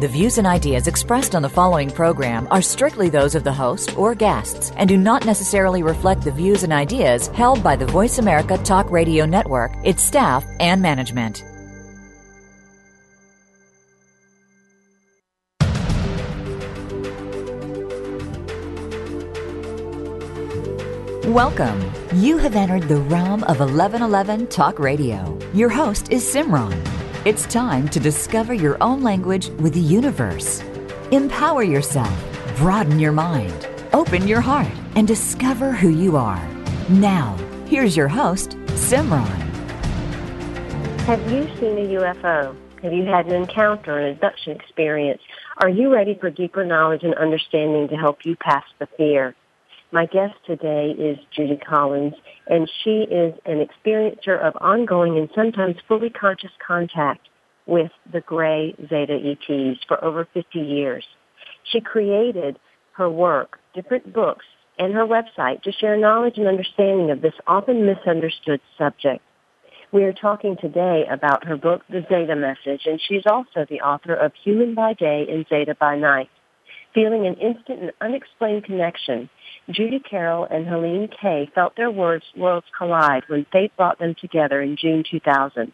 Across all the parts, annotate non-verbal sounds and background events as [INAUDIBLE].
The views and ideas expressed on the following program are strictly those of the host or guests and do not necessarily reflect the views and ideas held by the Voice America Talk Radio Network, its staff, and management. Welcome. You have entered the realm of 1111 Talk Radio. Your host is Simran. It's time to discover your own language with the universe. Empower yourself, broaden your mind, open your heart, and discover who you are. Now, here's your host, Simran. Have you seen a UFO? Have you had an encounter, an abduction experience? Are you ready for deeper knowledge and understanding to help you pass the fear? My guest today is Judy Collins, and she is an experiencer of ongoing and sometimes fully conscious contact with the gray Zeta ETs for over 50 years. She created her work, different books, and her website to share knowledge and understanding of this often misunderstood subject. We are talking today about her book, The Zeta Message, and she's also the author of Human by Day and Zeta by Night. Feeling an instant and unexplained connection Judy Carroll and Helene Kaye felt their words, worlds collide when fate brought them together in June 2000.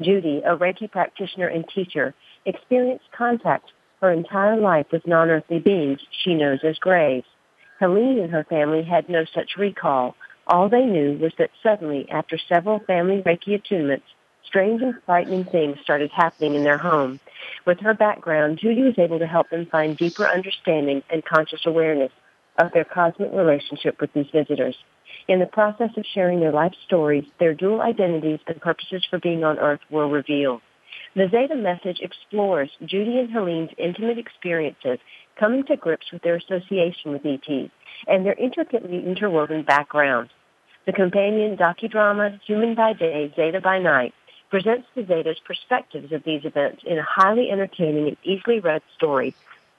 Judy, a Reiki practitioner and teacher, experienced contact her entire life with non-earthly beings she knows as Greys. Helene and her family had no such recall. All they knew was that suddenly, after several family Reiki attunements, strange and frightening things started happening in their home. With her background, Judy was able to help them find deeper understanding and conscious awareness of their cosmic relationship with these visitors. In the process of sharing their life stories, their dual identities and purposes for being on Earth were revealed. The Zeta message explores Judy and Helene's intimate experiences coming to grips with their association with ETs and their intricately interwoven backgrounds. The companion docudrama Human by Day, Zeta by Night presents the Zeta's perspectives of these events in a highly entertaining and easily read story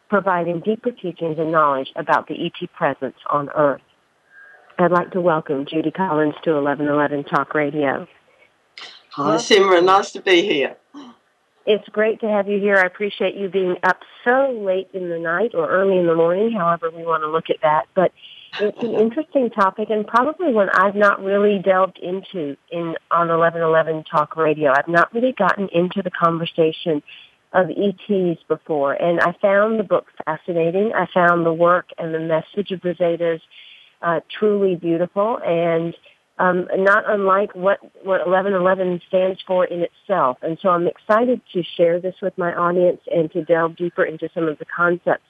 providing deeper teachings and knowledge about the ET presence on Earth. I'd like to welcome Judy Collins to 1111 Talk Radio. Hi, Simran. Nice to be here. It's great to have you here. I appreciate you being up so late in the night or early in the morning, however we want to look at that. But it's an interesting topic and probably one I've not really delved into in on 1111 Talk Radio. I've not really gotten into the conversation of ETs before, and I found the book fascinating. I found the work and the message of the Zetas uh, truly beautiful, and um, not unlike what what 1111 stands for in itself. And so I'm excited to share this with my audience and to delve deeper into some of the concepts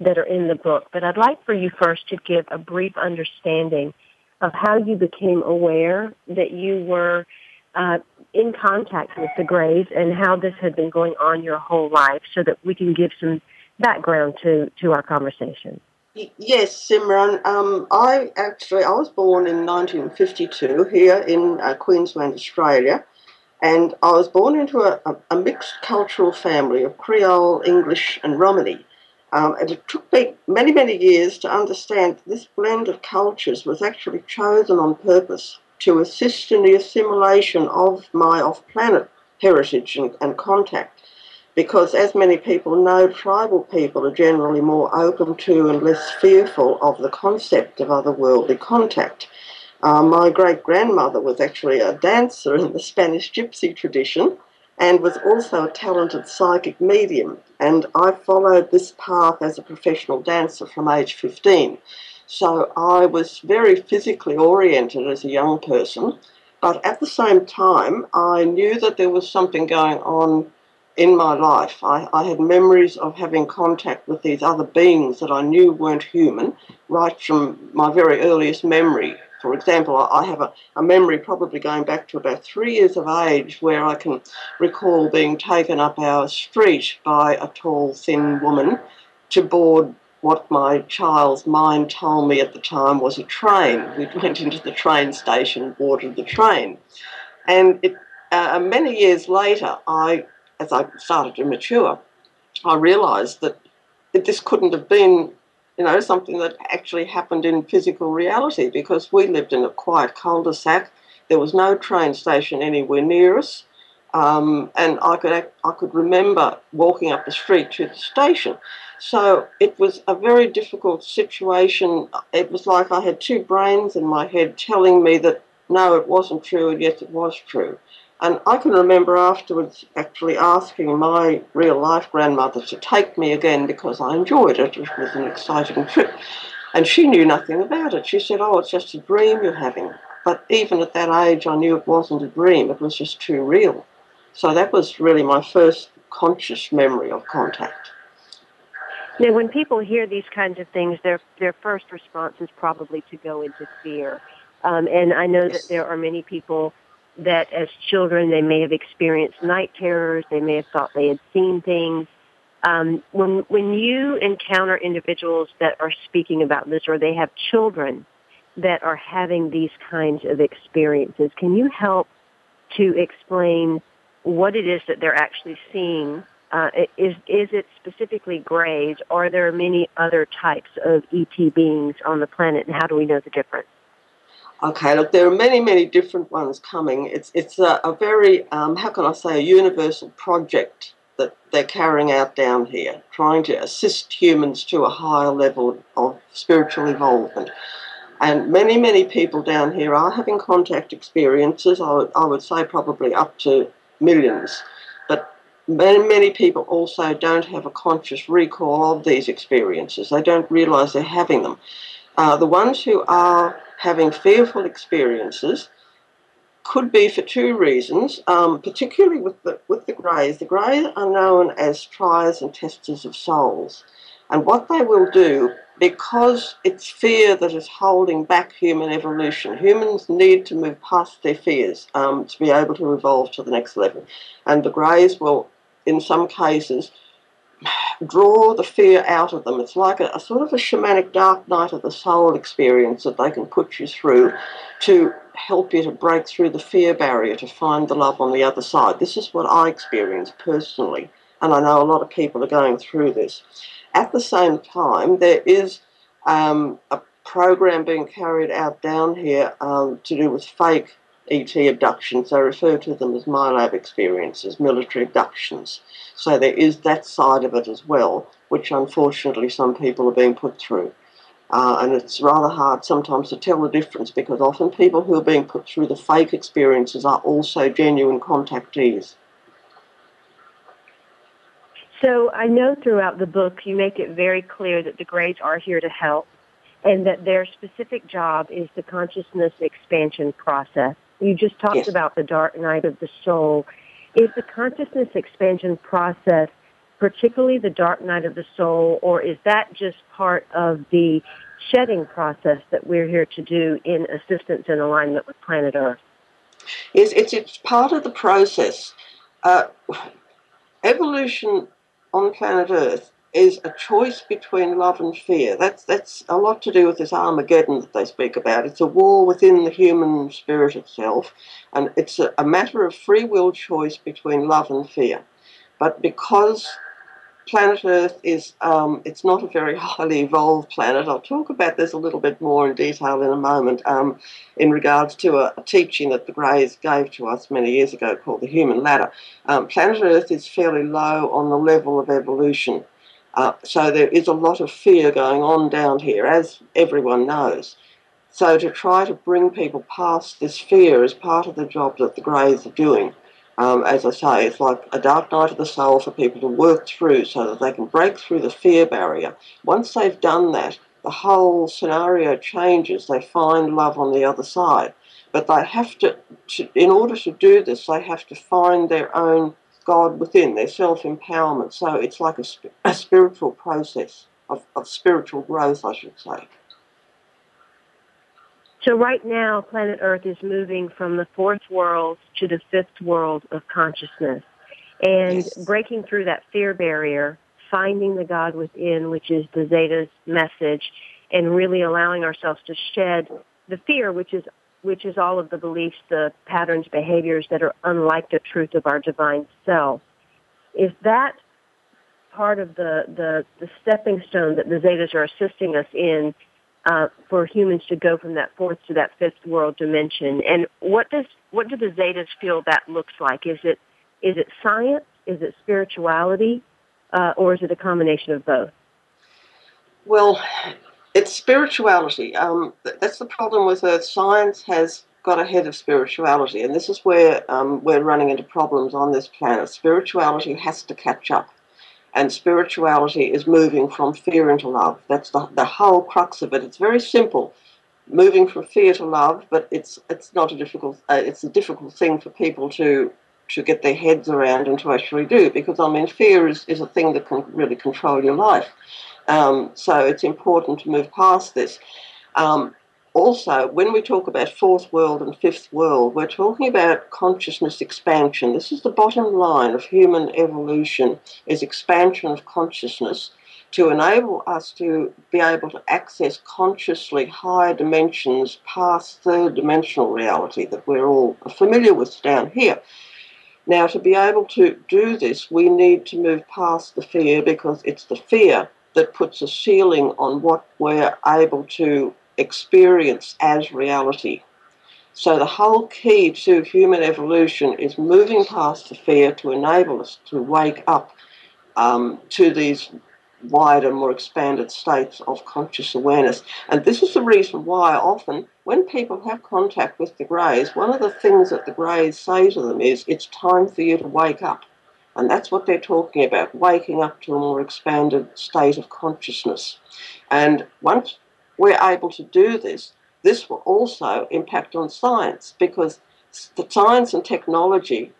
that are in the book. But I'd like for you first to give a brief understanding of how you became aware that you were uh, in contact with the Greys and how this had been going on your whole life so that we can give some background to, to our conversation. Yes, Simran. Um, I actually I was born in 1952 here in uh, Queensland, Australia, and I was born into a, a, mixed cultural family of Creole, English, and Romany. Um, and it took me many, many years to understand this blend of cultures was actually chosen on purpose to assist in the assimilation of my off planet heritage and, and, contact. Because, as many people know, tribal people are generally more open to and less fearful of the concept of otherworldly contact. Uh, my great grandmother was actually a dancer in the Spanish gypsy tradition and was also a talented psychic medium. And I followed this path as a professional dancer from age 15. So I was very physically oriented as a young person, but at the same time, I knew that there was something going on in my life. I, I, had memories of having contact with these other beings that I knew weren't human right from my very earliest memory. For example, I have a, a memory probably going back to about three years of age where I can recall being taken up our street by a tall, thin woman to board what my child's mind told me at the time was a train. We went into the train station, boarded the train. And it uh, many years later, I, as I started to mature, I realised that this couldn't have been, you know, something that actually happened in physical reality because we lived in a quiet cul-de-sac. There was no train station anywhere near us. Um, and I could I could remember walking up the street to the station. So it was a very difficult situation. It was like I had two brains in my head telling me that no, it wasn't true, and yes, it was true. And I can remember afterwards actually asking my real life grandmother to take me again because I enjoyed it. It was an exciting trip. And she knew nothing about it. She said, Oh, it's just a dream you're having. But even at that age, I knew it wasn't a dream, it was just too real. So that was really my first conscious memory of contact. Now, when people hear these kinds of things, their their first response is probably to go into fear. Um, and I know yes. that there are many people that, as children, they may have experienced night terrors. They may have thought they had seen things. Um, when when you encounter individuals that are speaking about this, or they have children that are having these kinds of experiences, can you help to explain what it is that they're actually seeing. Uh, is is it specifically grays, are there many other types of ET beings on the planet, and how do we know the difference? Okay, look, there are many, many different ones coming. It's it's a, a very um, how can I say a universal project that they're carrying out down here, trying to assist humans to a higher level of spiritual involvement. And many, many people down here are having contact experiences. I would, I would say probably up to millions. But many, many people also don't have a conscious recall of these experiences. They don't realize they're having them. Uh, the ones who are having fearful experiences could be for two reasons, um, particularly with the, with the greys. The greys are known as triers and testers of souls. And what they will do because it's fear that is holding back human evolution. Humans need to move past their fears um, to be able to evolve to the next level. And the greys will, in some cases, draw the fear out of them. It's like a, a, sort of a shamanic dark night of the soul experience that they can put you through to help you to break through the fear barrier to find the love on the other side. This is what I experience personally, and I know a lot of people are going through this. At the same time, there is um, a program being carried out down here um, to do with fake ET abductions. I refer to them as MILAB experiences, military abductions. So there is that side of it as well, which unfortunately some people are being put through. Uh, and it's rather hard sometimes to tell the difference because often people who are being put through the fake experiences are also genuine contactees. So I know throughout the book you make it very clear that the Greys are here to help and that their specific job is the consciousness expansion process. You just talked yes. about the dark night of the soul. Is the consciousness expansion process particularly the dark night of the soul or is that just part of the shedding process that we're here to do in assistance and alignment with planet Earth? Yes, it's, it's part of the process. Uh, evolution on planet Earth is a choice between love and fear. That's that's a lot to do with this Armageddon that they speak about. It's a war within the human spirit itself, and it's a, a matter of free will choice between love and fear. But because planet Earth is um, it's not a very [LAUGHS] highly evolved planet. I'll talk about this a little bit more in detail in a moment um, in regards to a, a, teaching that the Greys gave to us many years ago called the Human Ladder. Um, planet Earth is fairly low on the level of evolution. Uh, so there is a lot of fear going on down here, as everyone knows. So to try to bring people past this fear is part of the job that the Greys are doing. Um, as I say, it's like a dark night of the soul for people to work through so that they can break through the fear barrier. Once they've done that, the whole scenario changes. They find love on the other side. But they have to, to in order to do this, they have to find their own God within, their self empowerment. So it's like a, a spiritual process of, of spiritual growth, I should say. So right now, planet Earth is moving from the fourth world to the fifth world of consciousness. And yes. breaking through that fear barrier, finding the God within, which is the Zeta's message, and really allowing ourselves to shed the fear, which is which is all of the beliefs, the patterns, behaviors that are unlike the truth of our divine self. Is that part of the, the, the stepping stone that the Zetas are assisting us in uh, for humans to go from that fourth to that fifth world dimension? And what does what do the Zetas feel that looks like? Is it is it science? Is it spirituality? Uh, or is it a combination of both? Well, it's spirituality. Um, that's the problem with Earth. Science has got ahead of spirituality, and this is where um, we're running into problems on this planet. Spirituality has to catch up, and spirituality is moving from fear into love. That's the, the whole crux of it. It's very simple, moving from fear to love, but it's it's not a difficult. Uh, it's a difficult thing for people to to get their heads around and to actually do because I mean fear is, is a thing that can really control your life. Um, so it's important to move past this. Um, also, when we talk about fourth world and fifth world, we're talking about consciousness expansion. This is the bottom line of human evolution is expansion of consciousness to enable us to be able to access consciously higher dimensions past third dimensional reality that we're all familiar with down here. Now, to be able to do this, we need to move past the fear because it's the fear that puts a ceiling on what we're able to experience as reality. So, the whole key to human evolution is moving past the fear to enable us to wake up um, to these wider, more expanded states of conscious awareness. And this is the reason why often when people have contact with the Greys, one of the things that the Greys say to them is, it's time for you to wake up. And that's what they're talking about, waking up to a more expanded state of consciousness. And once we're able to do this, this will also impact on science because the science and technology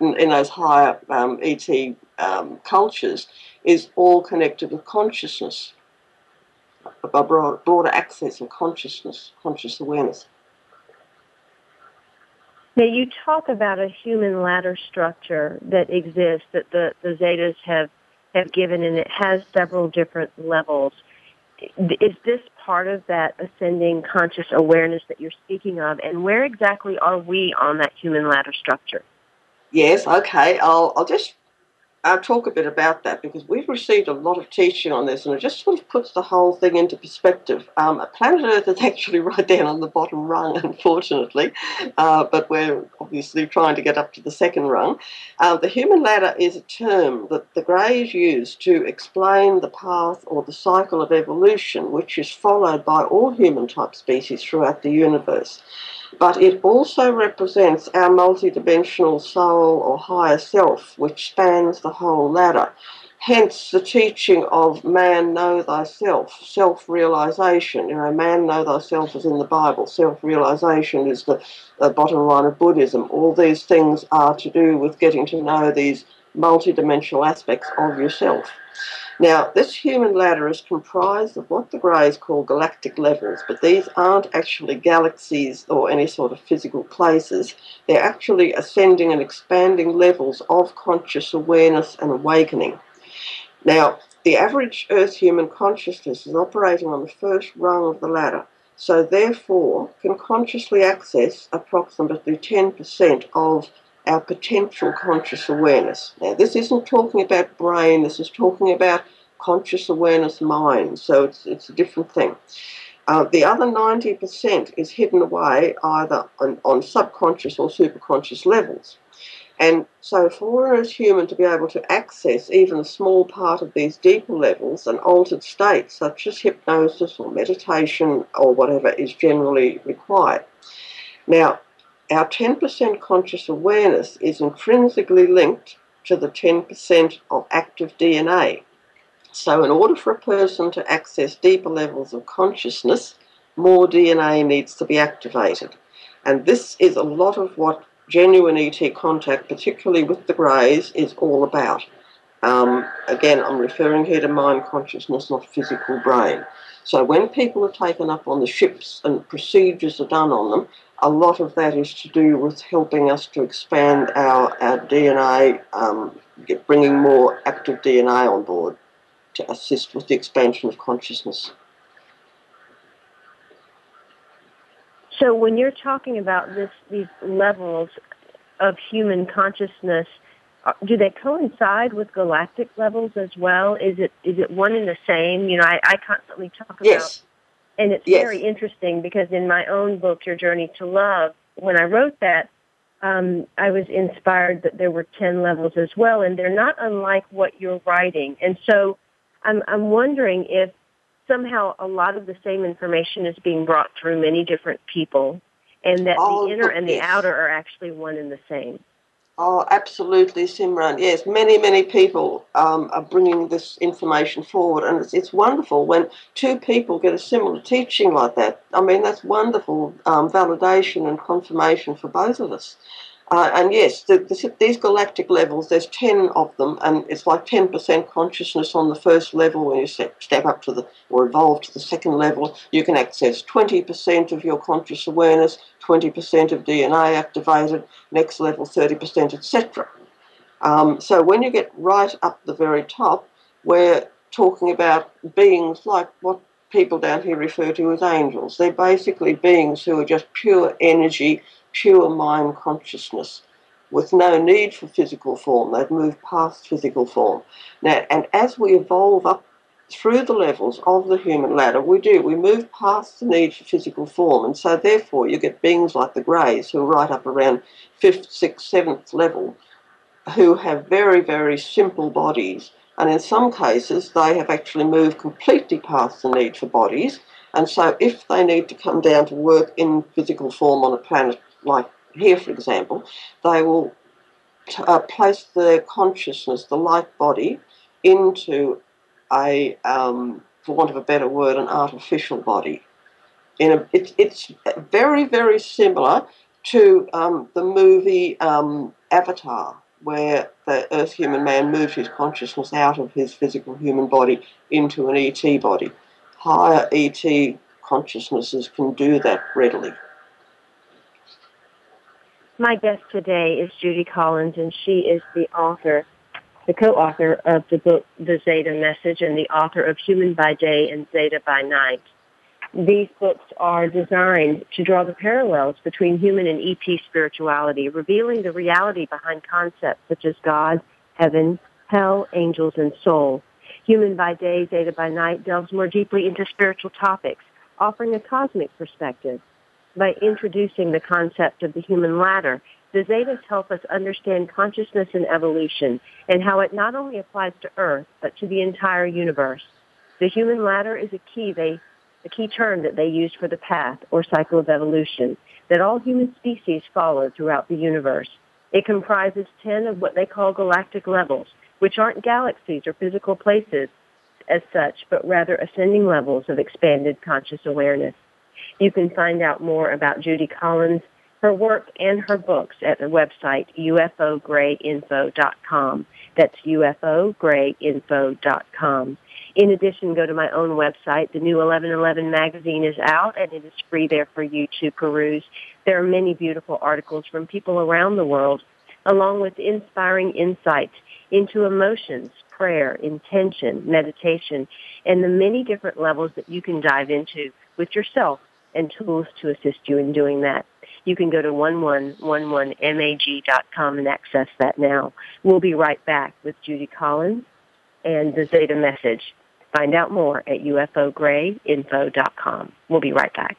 in, in those higher um, ET um, cultures is all connected with consciousness, a broader access of consciousness, conscious awareness. Now, you talk about a human ladder structure that exists that the, the Zetas have, have given, and it has several different levels. Is this part of that ascending conscious awareness that you're speaking of? And where exactly are we on that human ladder structure? Yes, okay. I'll, I'll just I'll talk a bit about that because we've received a lot of teaching on this and it just sort of puts the whole thing into perspective. Um, planet Earth is [LAUGHS] actually right down on the bottom rung, unfortunately, uh, but we're obviously trying to get up to the second rung. Uh, the human ladder is a term that the Greys use to explain the path or the cycle of evolution which is followed by all human type species throughout the universe but it also represents our multidimensional soul or higher self, which spans the whole ladder. Hence the teaching of man know thyself, self realization. You know, man know thyself is in the Bible, self realization is the, the bottom line of Buddhism. All these things are to do with getting to know these multidimensional aspects of yourself. Now, this human ladder is comprised of what the Greys call galactic levels, but these aren't actually galaxies or any sort of physical places. They're actually ascending and expanding levels of conscious awareness and awakening. Now, the average Earth human consciousness is operating on the first rung of the ladder, so therefore can consciously access approximately 10% of our potential conscious awareness. Now, this isn't talking about brain, this is talking about conscious awareness mind, so it's, it's a different thing. Uh, the other 90% is hidden away either on, on subconscious or superconscious levels. And so, for us human to be able to access even a small part of these deeper levels and altered states, such as hypnosis or meditation or whatever, is generally required. Now, our 10% conscious awareness is intrinsically linked to the 10% of active DNA. So, in order for a person to access deeper levels of consciousness, more DNA needs to be activated. And this is a lot of what genuine ET contact, particularly with the Greys, is all about. Um, again, I'm referring here to mind consciousness, not physical brain. So when people are taken up on the ships and procedures are done on them, a lot of that is to do with helping us to expand our, our DNA, um, bringing more active DNA on board to assist with the expansion of consciousness. So when you're talking about this, these levels of human consciousness, do they coincide with galactic levels as well? Is it is it one and the same? You know, I, I constantly talk about, yes. and it's yes. very interesting because in my own book, Your Journey to Love, when I wrote that, um, I was inspired that there were ten levels as well, and they're not unlike what you're writing. And so, I'm I'm wondering if somehow a lot of the same information is being brought through many different people, and that oh, the inner and the outer are actually one and the same. Oh, absolutely, Simran. Yes, many, many people um, are bringing this information forward, and it's, it's wonderful when two people get a similar teaching like that. I mean, that's wonderful um, validation and confirmation for both of us. Uh, and yes, the, the, these galactic levels, there's 10 of them, and it's like 10% consciousness on the first level. When you step, step up to the, or evolve to the second level, you can access 20% of your conscious awareness, 20% of DNA activated, next level 30%, etc. Um, so when you get right up the very top, we're talking about beings like what people down here refer to as angels. They're basically beings who are just pure energy, pure mind consciousness with no need for physical form. They've moved past physical form. Now, and as we evolve up through the levels of the human ladder, we do. We move past the need for physical form. And so, therefore, you get beings like the Greys who are right up around fifth, sixth, seventh level who have very, very simple bodies. And in some cases, they have actually moved completely past the need for bodies. And so, if they need to come down to work in physical form on a planet like here, for example, they will uh, place their consciousness, the light body, into a, um, for want of a better word, an artificial body. In a, it, it's very, very similar to um, the movie um, Avatar, where the Earth human man moved his consciousness out of his physical human body into an ET body. Higher ET consciousnesses can do that readily. My guest today is Judy Collins, and she is the author, the co-author of the book The Zeta Message and the author of Human by Day and Zeta by Night. These books are designed to draw the parallels between human and ET spirituality, revealing the reality behind concepts such as God, heaven, hell, angels, and soul. Human by Day, Zeta by Night delves more deeply into spiritual topics, offering a cosmic perspective by introducing the concept of the human ladder. The Zetas help us understand consciousness and evolution and how it not only applies to Earth, but to the entire universe. The human ladder is a key they a key term that they use for the path or cycle of evolution that all human species follow throughout the universe. It comprises 10 of what they call galactic levels, which aren't galaxies or physical places as such, but rather ascending levels of expanded conscious awareness. You can find out more about Judy Collins, her work, and her books at the website ufograyinfo.com. That's ufograyinfo.com. In addition, go to my own website. The new 1111 magazine is out, and it is free there for you to peruse. There are many beautiful articles from people around the world, along with inspiring insights into emotions, prayer, intention, meditation, and the many different levels that you can dive into with yourself and tools to assist you in doing that. You can go to 1111mag.com and access that now. We'll be right back with Judy Collins and the Zeta Message. Find out more at ufograyinfo.com. We'll be right back.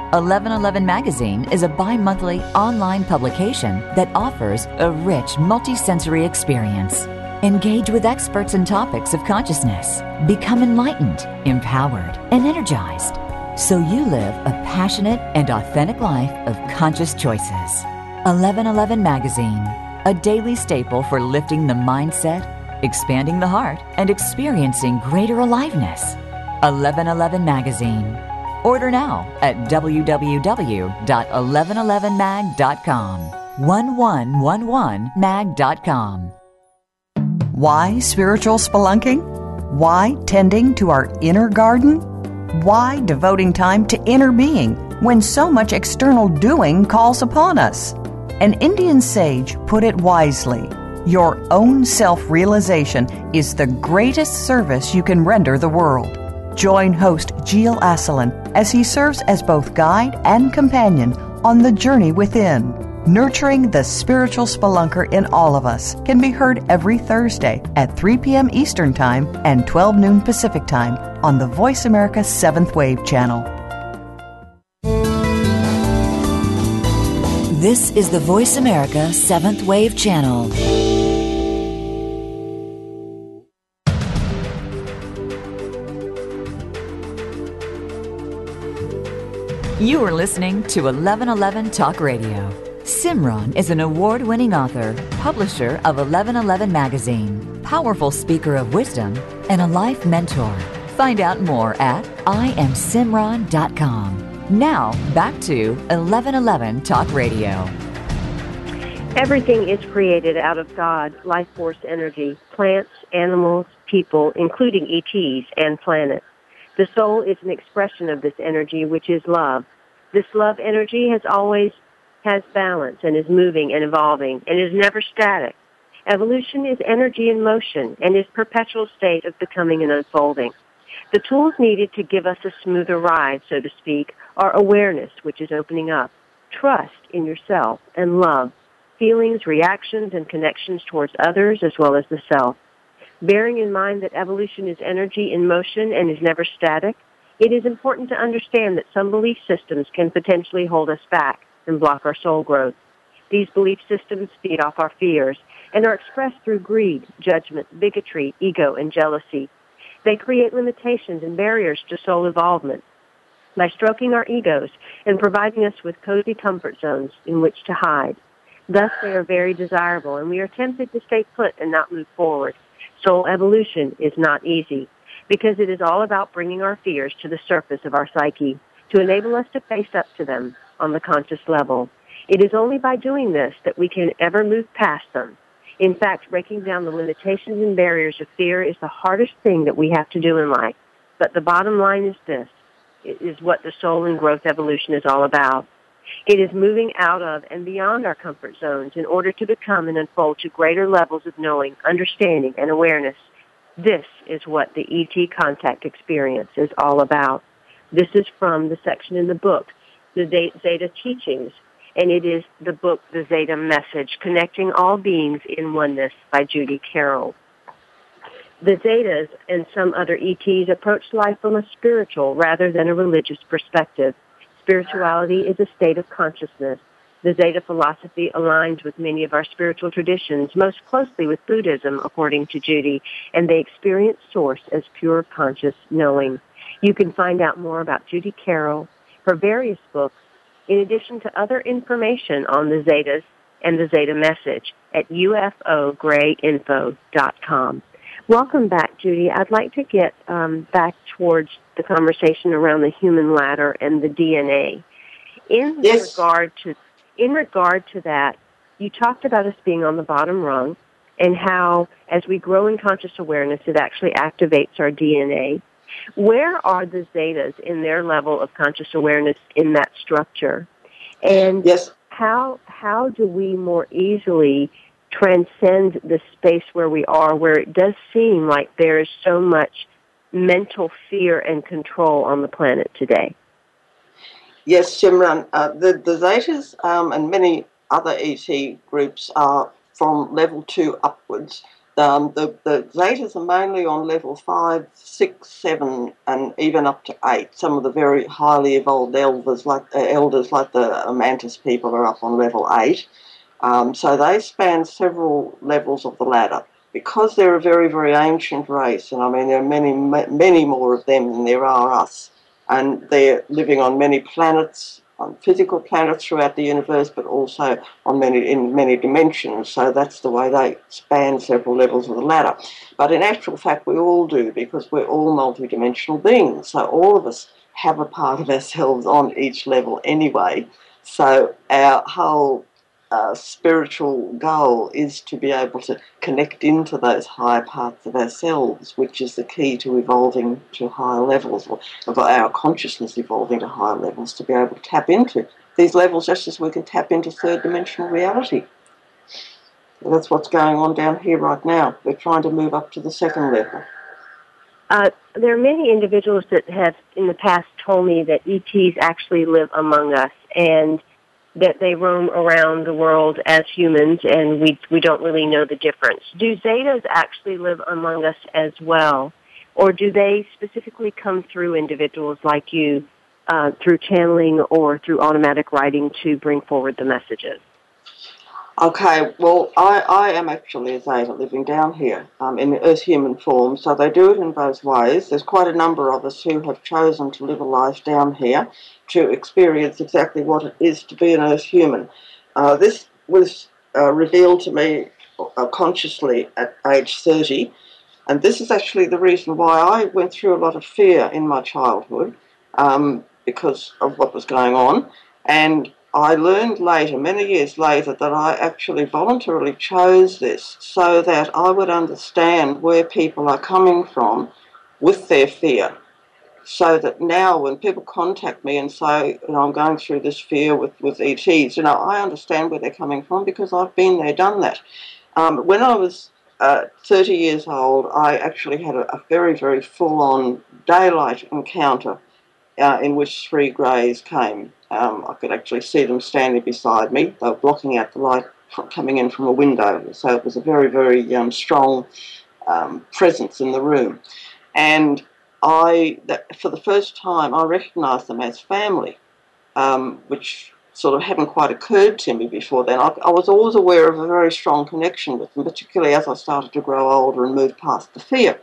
1111 Magazine is a bi monthly online publication that offers a rich multisensory experience. Engage with experts and topics of consciousness. Become enlightened, empowered, and energized so you live a passionate and authentic life of conscious choices. 1111 Magazine, a daily staple for lifting the mindset, expanding the heart, and experiencing greater aliveness. 1111 Magazine. Order now at www.1111mag.com. 1111mag.com. Why spiritual spelunking? Why tending to our inner garden? Why devoting time to inner being when so much external doing calls upon us? An Indian sage put it wisely Your own self realization is the greatest service you can render the world. Join host Gilles Asselin as he serves as both guide and companion on the journey within. Nurturing the spiritual spelunker in all of us can be heard every Thursday at 3 p.m. Eastern Time and 12 noon Pacific Time on the Voice America Seventh Wave channel. This is the Voice America Seventh Wave channel. You are listening to 1111 Talk Radio. Simran is an award winning author, publisher of 1111 Magazine, powerful speaker of wisdom, and a life mentor. Find out more at IamSimran.com. Now, back to 1111 Talk Radio. Everything is created out of God, life force energy, plants, animals, people, including ETs and planets. The soul is an expression of this energy, which is love. This love energy has always has balance and is moving and evolving and is never static. Evolution is energy in motion and is perpetual state of becoming and unfolding. The tools needed to give us a smoother ride, so to speak, are awareness, which is opening up, trust in yourself, and love, feelings, reactions, and connections towards others as well as the self. Bearing in mind that evolution is energy in motion and is never static, it is important to understand that some belief systems can potentially hold us back and block our soul growth. These belief systems feed off our fears and are expressed through greed, judgment, bigotry, ego, and jealousy. They create limitations and barriers to soul involvement. By stroking our egos and providing us with cozy comfort zones in which to hide. Thus, they are very desirable, and we are tempted to stay put and not move forward. Soul evolution is not easy because it is all about bringing our fears to the surface of our psyche to enable us to face up to them on the conscious level. It is only by doing this that we can ever move past them. In fact, breaking down the limitations and barriers of fear is the hardest thing that we have to do in life. But the bottom line is this. It is what the soul and growth evolution is all about. It is moving out of and beyond our comfort zones in order to become and unfold to greater levels of knowing, understanding, and awareness. This is what the ET contact experience is all about. This is from the section in the book the Zeta teachings, and it is the book, The Zeta Message, Connecting All Beings in Oneness by Judy Carroll. The Zetas and some other ETs approach life from a spiritual rather than a religious perspective. Spirituality is a state of consciousness. The Zeta philosophy aligns with many of our spiritual traditions, most closely with Buddhism, according to Judy, and they experience Source as pure conscious knowing. You can find out more about Judy Carroll, her various books, in addition to other information on the Zetas and the Zeta message at ufograyinfo.com. Welcome back, Judy. I'd like to get um, back towards the conversation around the human ladder and the DNA. In yes. regard to in regard to that, you talked about us being on the bottom rung and how as we grow in conscious awareness, it actually activates our DNA. Where are the zetas in their level of conscious awareness in that structure? And yes. how how do we more easily transcend the space where we are, where it does seem like there is so much mental fear and control on the planet today? Yes, Simran. Uh, the, the Zetas um, and many other ET groups are from level two upwards. Um, the, the Zetas are mainly on level 5, 6, 7, and even up to 8. Some of the very highly evolved elders, like, uh, elders like the Mantis people are up on level 8. Um, so they span several levels of the ladder. because they're a very, very ancient race, and I mean, there are many, many more of them than there are us, and they're living on many planets, on physical planets throughout the universe, but also on many in many dimensions. So that's the way they span several levels of the ladder. But in actual fact, we all do because we're all multidimensional beings. So all of us have a part of ourselves on each level anyway. So our whole spiritual goal is to be able to connect into those higher parts of ourselves, which is the key to evolving to higher levels, or of our consciousness evolving to higher levels, to be able to tap into these levels just as we can tap into third dimensional reality. That's what's going on down here right now. We're trying to move up to the second level. Uh, there are many individuals that have in the past told me that ETs actually live among us, and that they roam around the world as humans and we, we don't really know the difference. Do Zetas actually live among us as well? Or do they specifically come through individuals like you uh, through channeling or through automatic writing to bring forward the messages? Okay, well, I, I am actually a Zeta living down here um, in Earth human form, so they do it in both ways. There's quite a number of us who have chosen to live a life down here to experience exactly what it is to be an Earth human. Uh, this was uh, revealed to me uh, consciously at age 30, and this is actually the reason why I went through a lot of fear in my childhood um, because of what was going on. And I learned later, many years later, that I actually voluntarily chose this so that I would understand where people are coming from with their fear. So that now when people contact me and say, you know, I'm going through this fear with, with ETs, you know, I understand where they're coming from because I've been there, done that. Um, when I was uh, 30 years old, I actually had a, a very, very full-on daylight encounter uh, in which three greys came. Um, I could actually see them standing beside me. They were blocking out the light coming in from a window. So it was a very, very um, strong um, presence in the room. And I, that, for the first time, I recognised them as family, um, which sort of hadn't quite occurred to me before then. I, I, was always aware of a very strong connection with them, particularly as I started to grow older and move past the fear.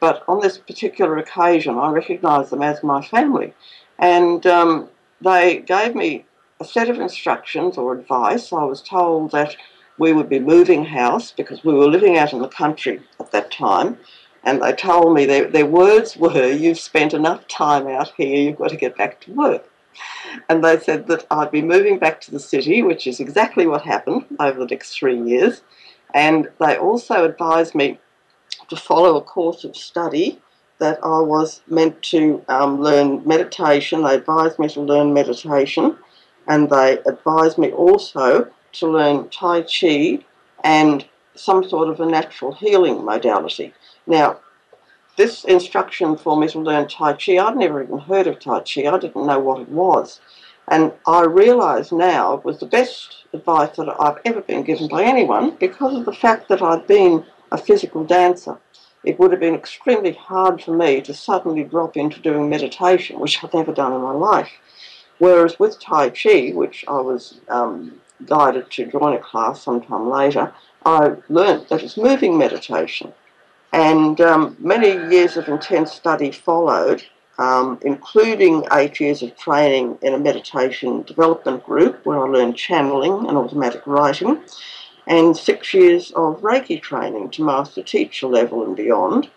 But on this particular occasion, I recognised them as my family. And um, they gave me a set of instructions or advice. I was told that we would be moving house because we were living out in the country at that time. And they told me their, their words were, You've spent enough time out here, you've got to get back to work. And they said that I'd be moving back to the city, which is exactly what happened over the next three years. And they also advised me to follow a course of study that I was meant to um, learn meditation. They advised me to learn meditation, and they advised me also to learn Tai Chi and some sort of a natural healing modality. Now, this instruction for me to learn Tai Chi, I'd never even heard of Tai Chi, I didn't know what it was. And I realise now it was the best advice that I've ever been given by anyone because of the fact that I'd been a physical dancer. It would have been extremely hard for me to suddenly drop into doing meditation, which I've never done in my life. Whereas with Tai Chi, which I was um, guided to join a class sometime later, I learnt that it's moving meditation. And um, many years of intense study followed, um, including eight years of training in a meditation development group where I learned channeling and automatic writing and six years of Reiki training to master teacher level and beyond.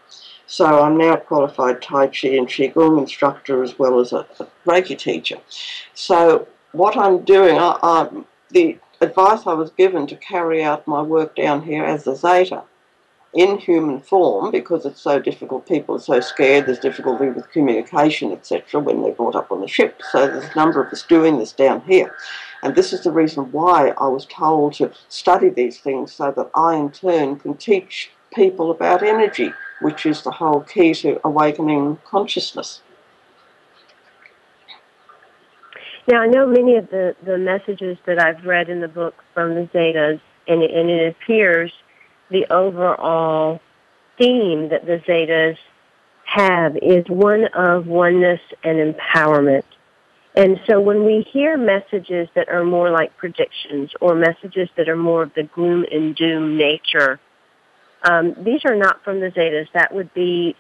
So I'm now a qualified Tai Chi and Qigong instructor as well as a, a Reiki teacher. So what I'm doing, I, I, the advice I was given to carry out my work down here as a Zeta in human form because it's so difficult. People are so scared. There's difficulty with communication, etc., when they're brought up on the ship. So there's a number of us doing this down here. And this is the reason why I was told to study these things so that I, in turn, can teach people about energy, which is the whole key to awakening consciousness. Now, I know many of the, the messages that I've read in the book from the Zetas, and and it appears the overall theme that the Zetas have is one of oneness and empowerment. And so when we hear messages that are more like predictions or messages that are more of the gloom and doom nature, Um, these are not from the Zetas. That would be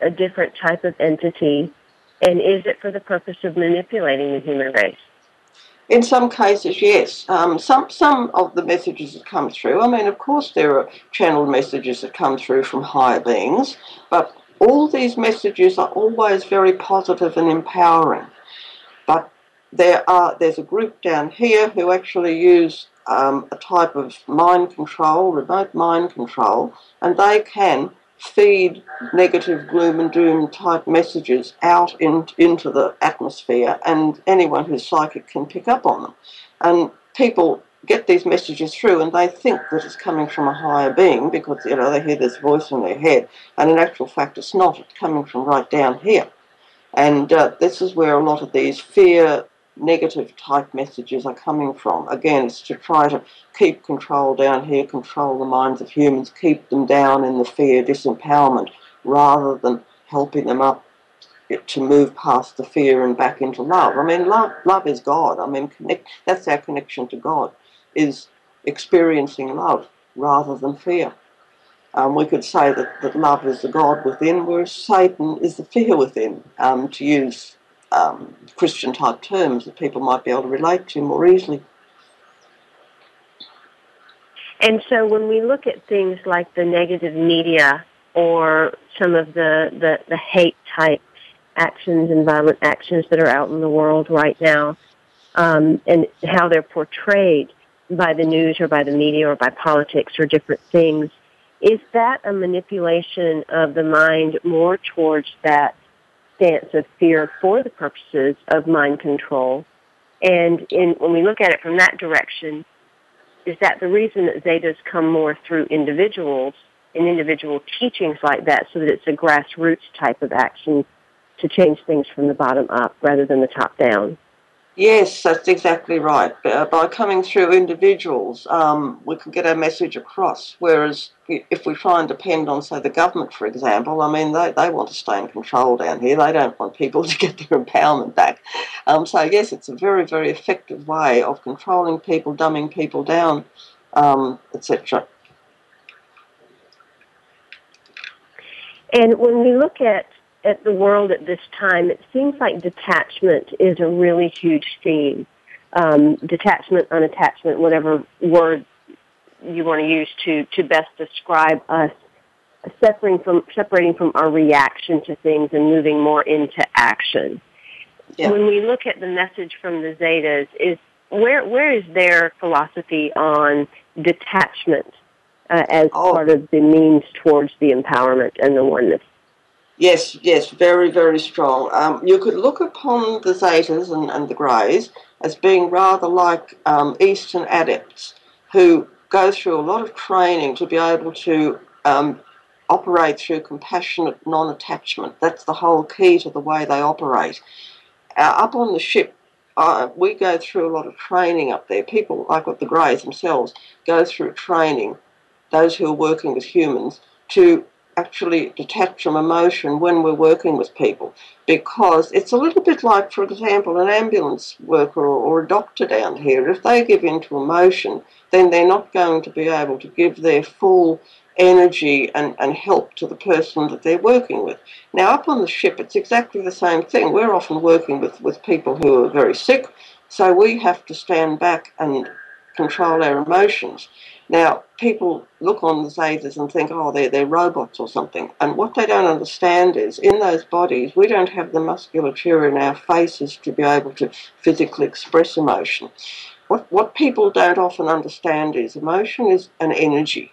a different type of entity. And is it for the purpose of manipulating the human race? In some cases, yes. Um, some some of the messages that come through. I mean, of course, there are channeled messages that come through from higher beings, but all these messages are always very positive and empowering. But there are there's a group down here who actually use um, a type of mind control, remote mind control, and they can feed negative gloom and doom type messages out in, into the atmosphere, and anyone who's psychic can pick up on them. And people get these messages through and they think that it's coming from a higher being because you know they hear this voice in their head. And in actual fact it's not. It's coming from right down here. And uh, this is where a lot of these fear negative type messages are coming from. Again, it's to try to keep control down here, control the minds of humans, keep them down in the fear, disempowerment, rather than helping them up to move past the fear and back into love. I mean, love, love is God. I mean, connect, that's our connection to God, is experiencing love rather than fear. Um, we could say that, that love is the God within, whereas Satan is the fear within, um, to use um, Christian type terms that people might be able to relate to more easily. And so when we look at things like the negative media or some of the, the, the hate type actions and violent actions that are out in the world right now, um, and how they're portrayed by the news or by the media or by politics or different things, is that a manipulation of the mind more towards that stance of fear for the purposes of mind control. And in, when we look at it from that direction, is that the reason that Zetas come more through individuals and individual teachings like that so that it's a grassroots type of action to change things from the bottom up rather than the top down? Yes, that's exactly right. Uh, by coming through individuals, um, we can get our message across. Whereas if we try and depend on, say, the government, for example, I mean, they, they want to stay in control down here. They don't want people [LAUGHS] to get their empowerment back. Um, so, yes, it's a very, very effective way of controlling people, dumbing people down, um, etc. And when we look at at the world at this time, it seems like detachment is a really huge theme. Um, detachment, unattachment, whatever word you want to use to, to best describe us separating from, separating from our reaction to things and moving more into action. Yeah. When we look at the message from the Zetas, is where where is their philosophy on detachment uh, as oh. part of the means towards the empowerment and the oneness? Yes, yes, very, very strong. Um, you could look upon the Zetas and, and the Greys as being rather like um, Eastern adepts who go through a lot of training to be able to um, operate through compassionate non-attachment. That's the whole key to the way they operate. Uh, up on the ship, uh, we go through a lot of training up there. People, like the Greys themselves, go through training, those who are working with humans, to actually detach from emotion when we're working with people because it's a little bit like, for example, an ambulance worker or, a doctor down here. If they give in to emotion, then they're not going to be able to give their full energy and, and help to the person that they're working with. Now, up on the ship, it's exactly the same thing. We're often working with, with people who are very sick, so we have to stand back and control our emotions. Now, people look on the Zetas and think, oh, they're, they're robots or something. And what they don't understand is, in those bodies, we don't have the musculature in our faces to be able to physically express emotion. What, what people don't often understand is emotion is an energy.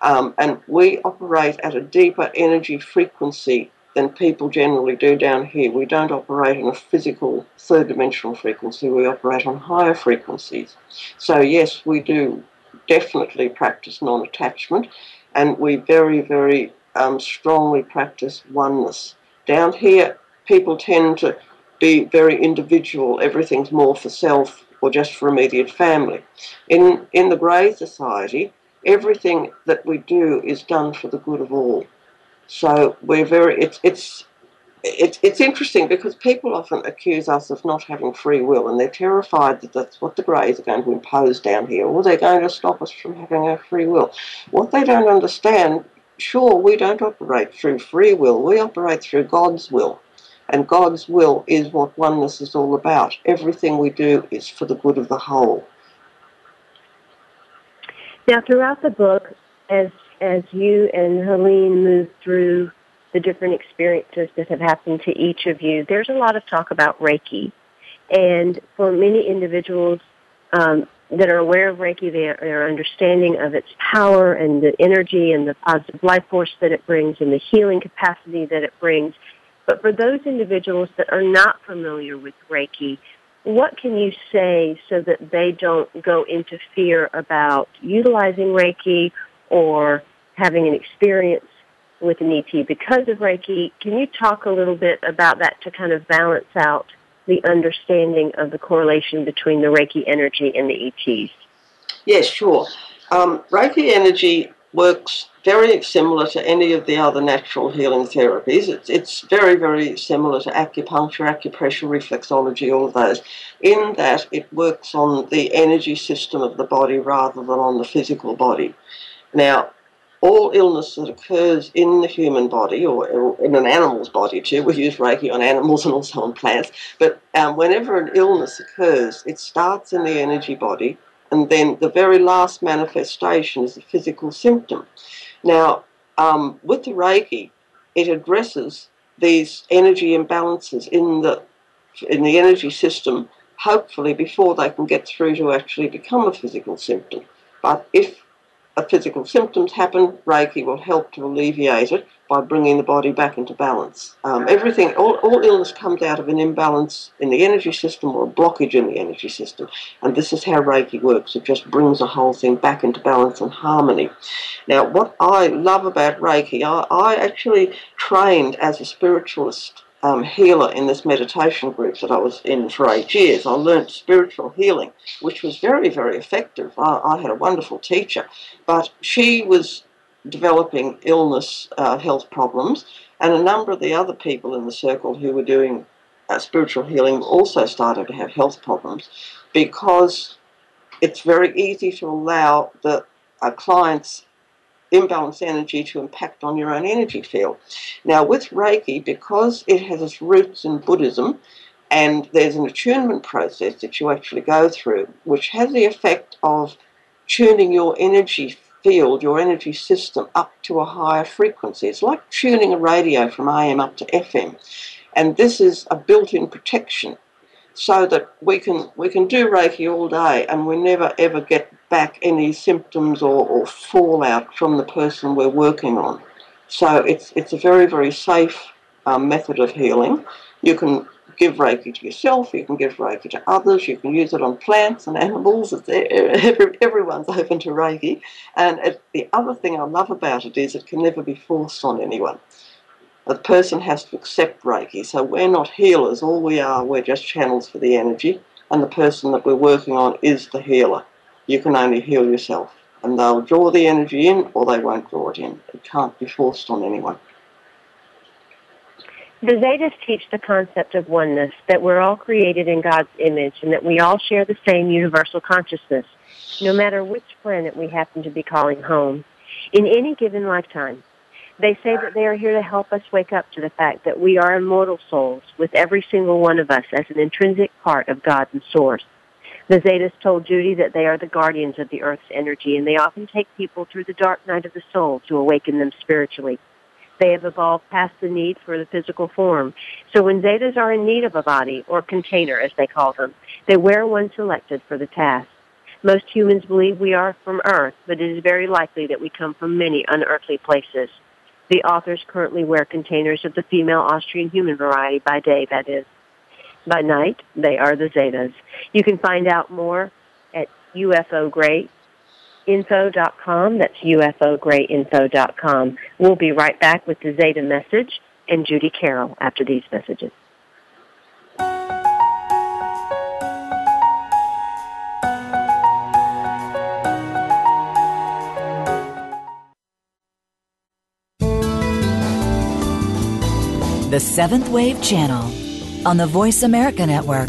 Um, and we operate at a deeper energy frequency than people generally do down here. We don't operate on a physical third dimensional frequency, we operate on higher frequencies. So, yes, we do definitely practice non attachment, and we very, very um, strongly practice oneness. Down here, people tend to be very individual, everything's more for self or just for immediate family. In, in the Grey Society, everything that we do is done for the good of all. So we're very, it's, it's it's, it's interesting because people often accuse us of not having free will and they're terrified that that's what the Greys are going to impose down here or they're going to stop us from having our free will. What they don't understand sure, we don't operate through free will, we operate through God's will. And God's will is what oneness is all about. Everything we do is for the good of the whole. Now, throughout the book, as as you and Helene move through the different experiences that have happened to each of you, there's a lot of talk about Reiki. And for many individuals um, that are aware of Reiki, their, their understanding of its power and the energy and the positive life force that it brings and the healing capacity that it brings. But for those individuals that are not familiar with Reiki, what can you say so that they don't go into fear about utilizing Reiki or having an experience with an ET because of Reiki? Can you talk a little bit about that to kind of balance out the understanding of the correlation between the Reiki energy and the ETs? Yes, sure. Um, Reiki energy works very similar to any of the other natural healing therapies. It's, it's very, very similar to acupuncture, acupressure, reflexology, all of those, in that it works on the energy system of the body rather than on the physical body. Now, all illness that occurs in the human body or in an animal's body too, we use Reiki on animals and also on plants, but um, whenever an illness occurs, it starts in the energy body and then the very last manifestation is a physical symptom. Now, um, with the Reiki, it addresses these energy imbalances in the in the energy system, hopefully before they can get through to actually become a physical symptom. But if physical symptoms happen, Reiki will help to alleviate it by bringing the body back into balance. Um, everything, all, all illness comes out of an imbalance in the energy system or a blockage in the energy system. And this is how Reiki works. It just brings the whole thing back into balance and harmony. Now, what I love about Reiki, I, I actually trained as a spiritualist um, healer in this meditation group that I was in for eight years. I learned spiritual healing, which was very, very effective. I, I had a wonderful teacher, but she was developing illness, uh, health problems, and a number of the other people in the circle who were doing uh, spiritual healing also started to have health problems because it's very easy to allow the uh, clients imbalanced energy to impact on your own energy field. Now, with Reiki, because it has its roots in Buddhism, and there's an attunement process that you actually go through, which has the effect of tuning your energy field, your energy system up to a higher frequency. It's like tuning a radio from AM up to FM. And this is a built-in protection so that we can we can do Reiki all day and we never ever get back any symptoms or, or fallout from the person we're working on. So it's it's a very very safe um, method of healing. You can give Reiki to yourself, you can give Reiki to others, you can use it on plants and animals. [LAUGHS] Every, everyone's [LAUGHS] open to Reiki. And it, the other thing I love about it is it can never be forced on anyone the person has to accept Reiki. So we're not healers. All we are, we're just channels for the energy. And the person that we're working on is the healer. You can only heal yourself. And they'll draw the energy in or they won't draw it in. It can't be forced on anyone. The Zetas teach the concept of oneness, that we're all created in God's image and that we all share the same universal consciousness, no matter which planet we happen to be calling home. In any given lifetime, they say that they are here to help us wake up to the fact that we are immortal souls with every single one of us as an intrinsic part of God and Source. The Zetas told Judy that they are the guardians of the Earth's energy and they often take people through the dark night of the soul to awaken them spiritually. They have evolved past the need for the physical form. So when Zetas are in need of a body, or container as they call them, they wear one selected for the task. Most humans believe we are from Earth, but it is very likely that we come from many unearthly places. The authors currently wear containers of the female Australian human variety by day, that is. By night, they are the Zetas. You can find out more at ufograyinfo.com. That's ufograyinfo.com. We'll be right back with the Zeta message and Judy Carroll after these messages. the Seventh Wave Channel on the Voice America Network.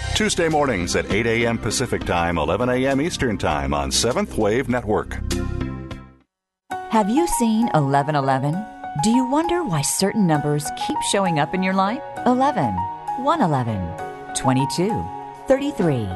Tuesday mornings at 8 a.m. Pacific Time, 11 a.m. Eastern Time on Seventh Wave Network. Have you seen 1111? Do you wonder why certain numbers keep showing up in your life? 11, 111, 22, 33,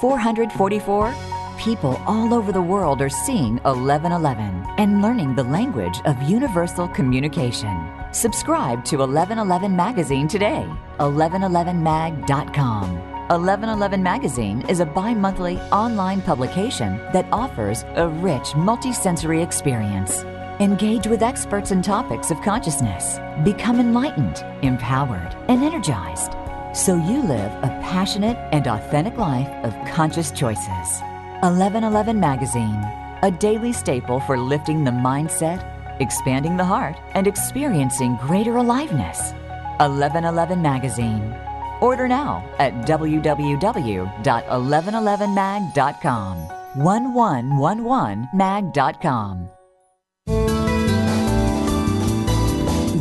444? People all over the world are seeing 1111 and learning the language of universal communication. Subscribe to 1111 Magazine today. 1111mag.com. 1111 Magazine is a bi monthly online publication that offers a rich multisensory experience. Engage with experts and topics of consciousness. Become enlightened, empowered, and energized so you live a passionate and authentic life of conscious choices. 1111 Magazine, a daily staple for lifting the mindset, expanding the heart, and experiencing greater aliveness. 1111 Magazine. Order now at www.1111mag.com. 1111mag.com.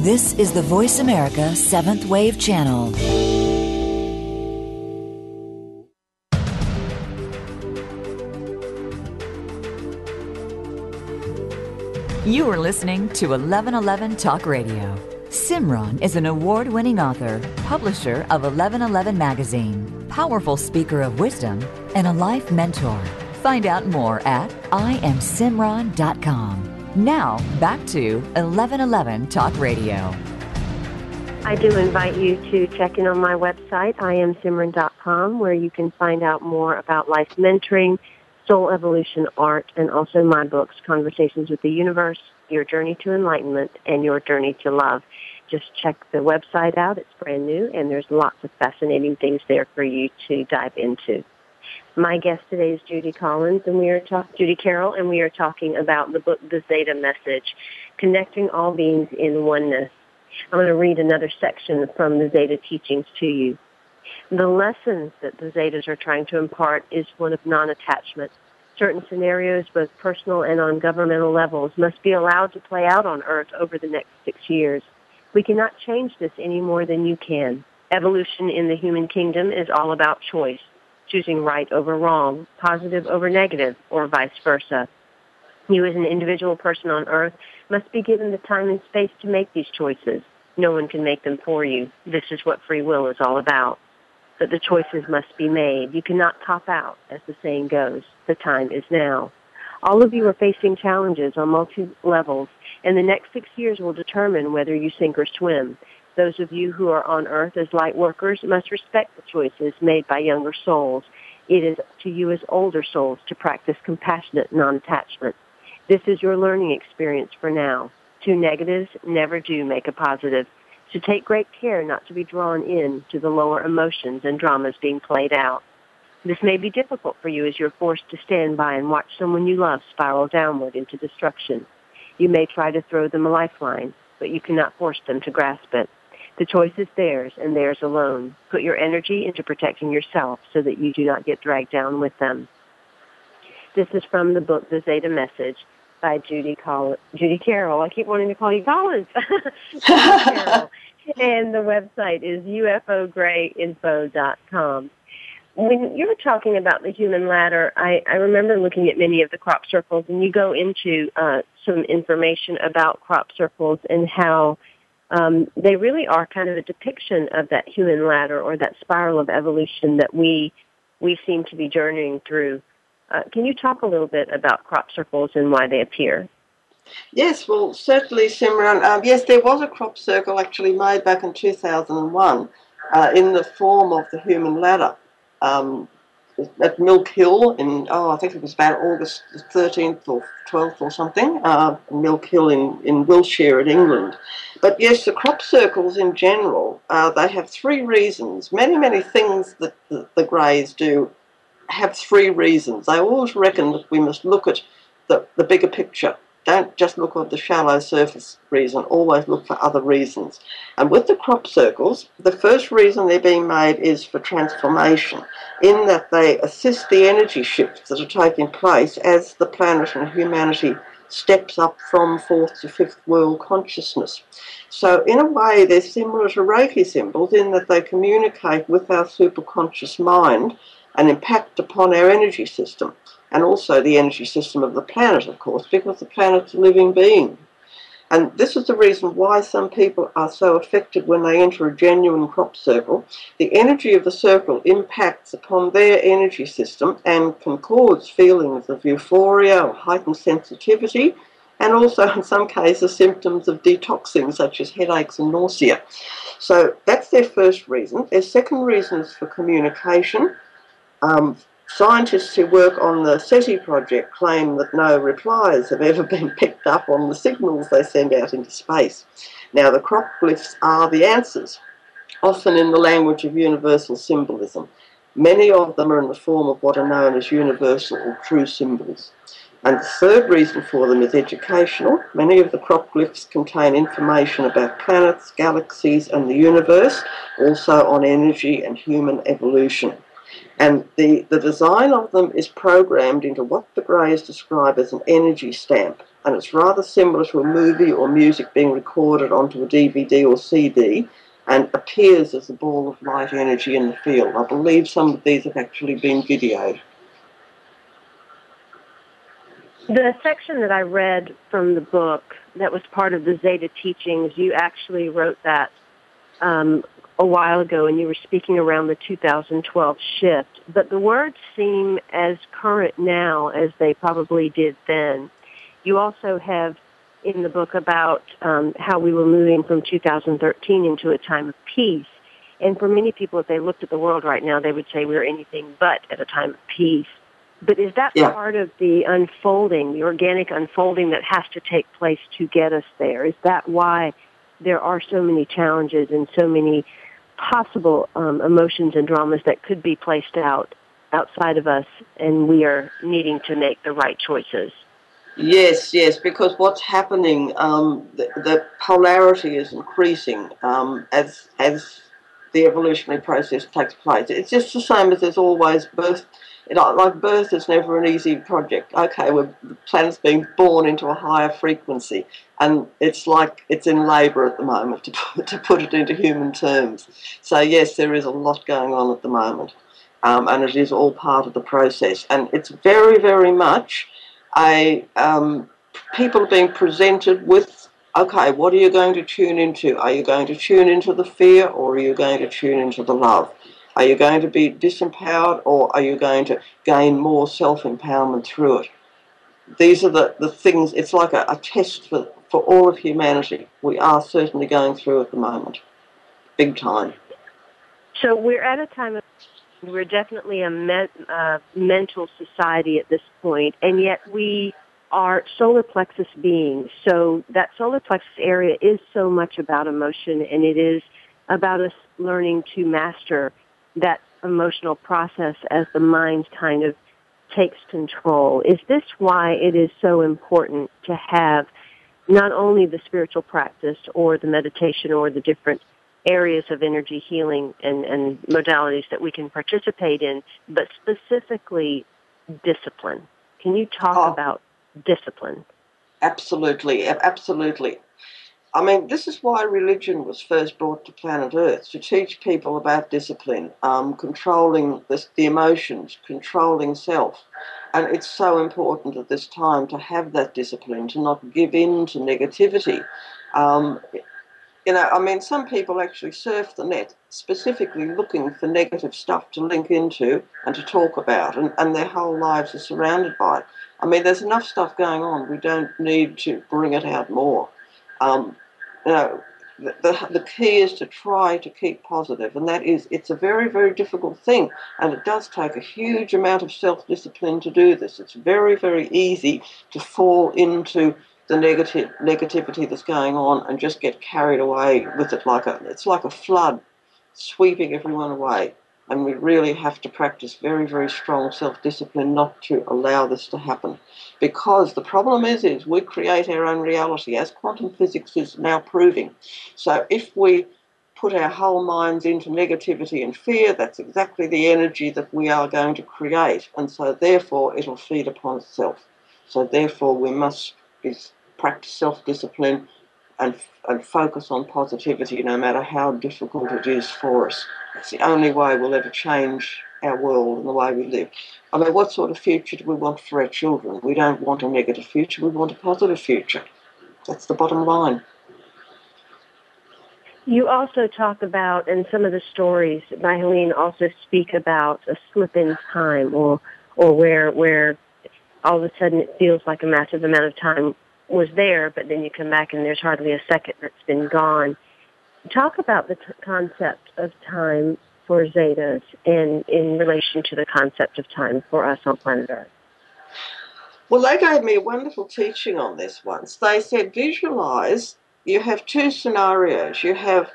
This is the Voice America Seventh Wave Channel. You are listening to 1111 Talk Radio. Simran is an award winning author, publisher of 1111 Magazine, powerful speaker of wisdom, and a life mentor. Find out more at IamSimran.com. Now, back to 1111 Talk Radio. I do invite you to check in on my website, IamSimran.com, where you can find out more about life mentoring, soul evolution art, and also my books, Conversations with the Universe, Your Journey to Enlightenment, and Your Journey to Love. Just check the website out. It's brand new, and there's lots of fascinating things there for you to dive into. My guest today is Judy Collins, and we are talking Judy Carroll, and we are talking about the book, The Zeta Message, connecting all beings in oneness. I'm going to read another section from the Zeta teachings to you. The lessons that the Zetas are trying to impart is one of non-attachment. Certain scenarios, both personal and on governmental levels, must be allowed to play out on Earth over the next six years. We cannot change this any more than you can. Evolution in the human kingdom is all about choice, choosing right over wrong, positive over negative, or vice versa. You as an individual person on Earth must be given the time and space to make these choices. No one can make them for you. This is what free will is all about that the choices must be made. You cannot top out, as the saying goes. The time is now. All of you are facing challenges on multi levels, and the next six years will determine whether you sink or swim. Those of you who are on earth as light workers must respect the choices made by younger souls. It is to you as older souls to practice compassionate non-attachment. This is your learning experience for now. Two negatives never do make a positive to take great care not to be drawn in to the lower emotions and dramas being played out. This may be difficult for you as you're forced to stand by and watch someone you love spiral downward into destruction. You may try to throw them a lifeline, but you cannot force them to grasp it. The choice is theirs and theirs alone. Put your energy into protecting yourself so that you do not get dragged down with them. This is from the book The Zeta Message by Judy Coll- Judy Carroll. I keep wanting to call you Collins. [LAUGHS] And the website is ufograyinfo.com. When you were talking about the human ladder, I, I remember looking at many of the crop circles, and you go into uh, some information about crop circles and how um, they really are kind of a depiction of that human ladder or that spiral of evolution that we we seem to be journeying through. Uh, can you talk a little bit about crop circles and why they appear? Yes, well, certainly, Simran. Um, yes, there was a crop circle actually made back in 2001 uh, in the form of the human ladder. Um, at Milk Hill in, oh, I think it was about August the 13th or 12th or something, uh, Milk Hill in, in Wiltshire in England. But yes, the crop circles in general, uh, they have three reasons. Many, many things that the, the Greys do have three reasons. I always reckon that we must look at the, the bigger picture don't just look at the shallow surface reason, always look for other reasons. And with the crop circles, the first reason they're being made is for transformation, in that they assist the energy shifts that are taking place as the planet and humanity steps up from fourth to fifth world consciousness. So, in a way, they're similar to Reiki symbols in that they communicate with our superconscious mind and impact upon our energy system and also the energy system of the planet, of course, because the planet's a living being. And this is the reason why some people are so affected when they enter a genuine crop circle. The energy of the circle impacts upon their energy system and can cause feelings of euphoria or heightened sensitivity, and also in some cases symptoms of detoxing, such as headaches and nausea. So that's their first reason. Their second reason is for communication. Um, Scientists who work on the SETI project claim that no replies have ever [LAUGHS] been picked up on the signals they send out into space. Now, the crop glyphs are the answers, often in the language of universal symbolism. Many of them are in the form of what are known as universal or true symbols. And the third reason for them is educational. Many of the crop glyphs contain information about planets, galaxies, and the universe, also on energy and human evolution. And the, the design of them is programmed into what the Greys describe as an energy stamp. And it's rather similar to a movie or music being recorded onto a DVD or CD and appears as a ball of light energy in the field. I believe some of these have actually been videoed. The section that I read from the book that was part of the Zeta teachings, you actually wrote that um, a while ago and you were speaking around the 2012 shift, but the words seem as current now as they probably did then. You also have in the book about um, how we were moving from 2013 into a time of peace. And for many people, if they looked at the world right now, they would say we're anything but at a time of peace. But is that yeah. part of the unfolding, the organic unfolding that has to take place to get us there? Is that why there are so many challenges and so many possible um, emotions and dramas that could be placed out outside of us, and we are needing to make the right choices. Yes, yes, because what's happening, um, the, the, polarity is increasing um, as as the evolutionary process takes place. It's just the same as there's always birth know, like birth is never an easy project. Okay, we're, the planet's being born into a higher frequency, and it's like it's in labour at the moment, to put, to put it into human terms. So yes, there is a lot going on at the moment, um, and it is all part of the process. And it's very, very much a um, people are being presented with. Okay, what are you going to tune into? Are you going to tune into the fear, or are you going to tune into the love? Are you going to be disempowered or are you going to gain more self-empowerment through it? These are the, the things, it's like a, a test for, for all of humanity. We are certainly going through at the moment. Big time. So we're at a time of we're definitely a uh, mental society at this point, and yet we are solar plexus beings. So that solar plexus area is so much about emotion, and it is about us learning to master that emotional process as the mind kind of takes control. Is this why it is so important to have not only the spiritual practice or the meditation or the different areas of energy healing and, and modalities that we can participate in, but specifically discipline? Can you talk oh, about discipline? Absolutely, absolutely. I mean, this is why religion was first brought to planet Earth to teach people about discipline, um, controlling the, the emotions, controlling self. And it's so important at this time to have that discipline, to not give in to negativity. Um, you know, I mean, some people actually surf the net specifically looking for negative stuff to link into and to talk about, and, and their whole lives are surrounded by it. I mean, there's enough stuff going on. We don't need to bring it out more. Um, you know, the, the, the key is to try to keep positive, and that is, it's a very, very difficult thing, and it does take a huge amount of self discipline to do this. It's very, very easy to fall into the negative negativity that's going on and just get carried away with it like a it's like a flood sweeping everyone away. And we really have to practice very, very strong self-discipline not to allow this to happen. Because the problem is, is we create our own reality, as quantum physics is now proving. So if we put our whole minds into negativity and fear, that's exactly the energy that we are going to create. And so therefore it'll feed upon itself. So therefore we must practice self discipline and, and focus on positivity no matter how difficult it is for us. It's the only way we'll ever change our world and the way we live. I mean, what sort of future do we want for our children? We don't want a negative future, we want a positive future. That's the bottom line. You also talk about, and some of the stories by Helene also speak about a slip in time or, or where, where all of a sudden it feels like a massive amount of time was there, but then you come back and there's hardly a second that's been gone. Talk about the t- concept of time for Zetas and in relation to the concept of time for us on planet Earth. Well, they gave me a wonderful teaching on this once. They said, visualize you have two scenarios. You have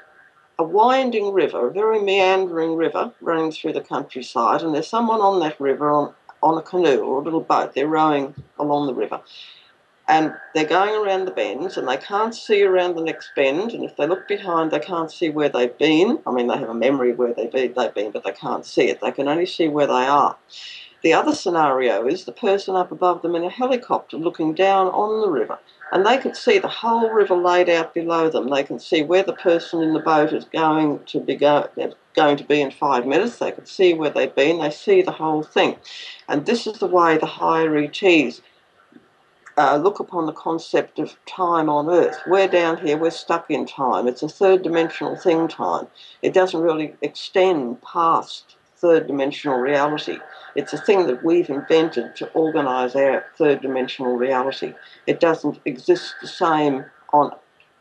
a winding river, a very meandering river running through the countryside, and there's someone on that river on, on a canoe or a little boat. They're rowing along the river and they're going around the bends and they can't see around the next bend and if they look behind they can't see where they've been. I mean they have a memory where they've been, they've been but they can't see it. They can only see where they are. The other scenario is the person up above them in a helicopter looking down on the river and they could see the whole river laid out below them. They can see where the person in the boat is going to be go, going to be in five minutes. They can see where they've been. They see the whole thing. And this is the way the higher ets uh, look upon the concept of time on Earth. We're down here, we're stuck in time. It's a third dimensional thing, time. It doesn't really extend past third dimensional reality. It's a thing that we've invented to organise our third dimensional reality. It doesn't exist the same on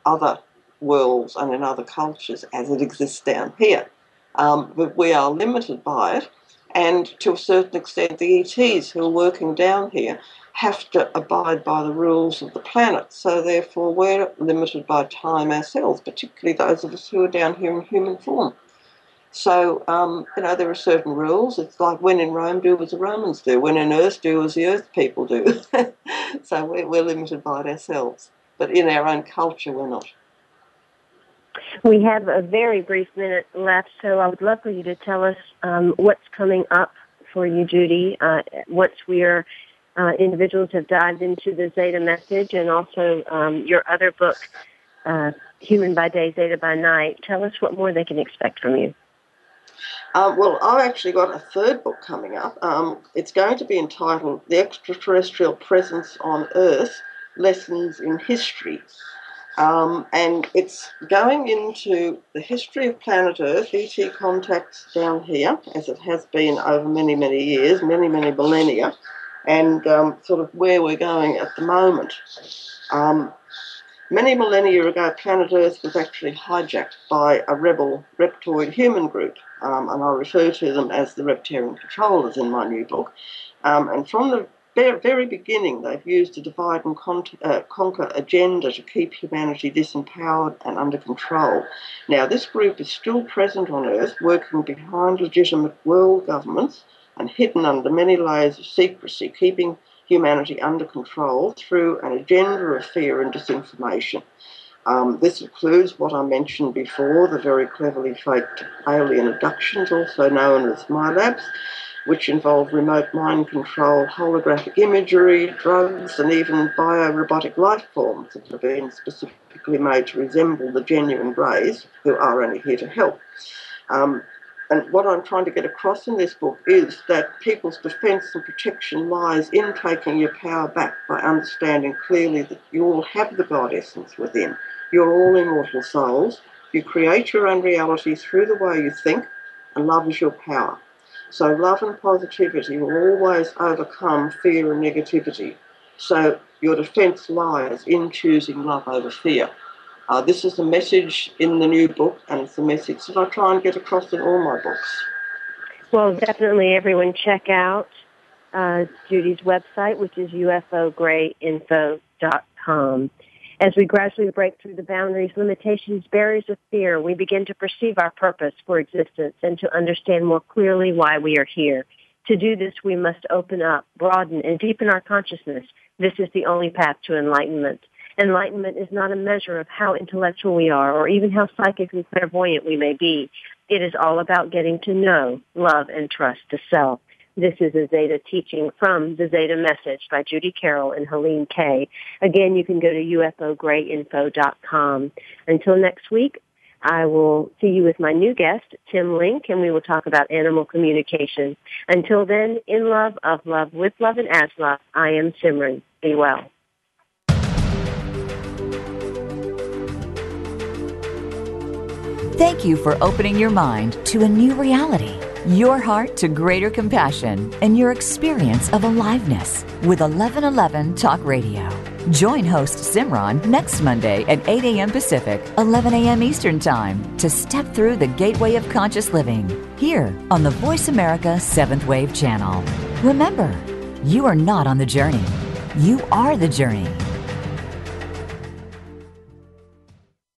other worlds and in other cultures as it exists down here. Um, but we are limited by it, and to a certain extent, the ETs who are working down here have to abide by the rules of the planet. So therefore, we're limited by time ourselves, particularly those of us who are down here in human form. So, um, you know, there are certain rules. It's like when in Rome, do as the Romans do. When in Earth, do as the Earth people do. [LAUGHS] so we're, we're limited by it ourselves. But in our own culture, we're not. We have a very brief minute left, so I would love for you to tell us um, what's coming up for you, Judy. Uh, once we are uh, individuals have dived into the Zeta message and also um, your other book, uh, Human by Day, Zeta by Night. Tell us what more they can expect from you. Uh, well, I've actually got a third book coming up. Um, it's going to be entitled The Extraterrestrial Presence on Earth Lessons in History. Um, and it's going into the history of planet Earth, ET contacts down here, as it has been over many, many years, many, many millennia and um, sort of where we're going at the moment. Um, many millennia ago, planet Earth was actually hijacked by a rebel reptoid human group, um, and I refer to them as the Reptarian Controllers in my new book. Um, and from the very beginning, they've used a divide and con- uh, conquer agenda to keep humanity disempowered and under control. Now, this group is still present on Earth, working behind legitimate world governments and hidden under many layers of secrecy, keeping humanity under control through an agenda of fear and disinformation. Um, this includes what I mentioned before the very cleverly faked alien abductions, also known as MILABs, which involve remote mind control, holographic imagery, drugs, and even bio-robotic life forms that have been specifically made to resemble the genuine Greys, who are only here to help. Um, and what I'm trying to get across in this book is that people's defence and protection lies in taking your power back by understanding clearly that you all have the God essence within. You're all immortal souls. You create your own reality through the way you think, and love is your power. So love and positivity will always overcome fear and negativity. So your defence lies in choosing love over fear. Uh, this is the message in the new book, and it's the message that I try and get across in all my books. Well, definitely everyone check out uh, Judy's website, which is ufograyinfo.com. As we gradually break through the boundaries, limitations, barriers of fear, we begin to perceive our purpose for existence and to understand more clearly why we are here. To do this, we must open up, broaden, and deepen our consciousness. This is the only path to enlightenment. Enlightenment is not a measure of how intellectual we are or even how psychic and clairvoyant we may be. It is all about getting to know, love, and trust the self. This is a Zeta teaching from the Zeta Message by Judy Carroll and Helene Kaye. Again, you can go to ufograyinfo.com. Until next week, I will see you with my new guest, Tim Link, and we will talk about animal communication. Until then, in love, of love, with love, and as love, I am Simran. Be well. Thank you for opening your mind to a new reality, your heart to greater compassion, and your experience of aliveness with 1111 Talk Radio. Join host Simran next Monday at 8 a.m. Pacific, 11 a.m. Eastern Time to step through the gateway of conscious living here on the Voice America 7th Wave channel. Remember, you are not on the journey, you are the journey.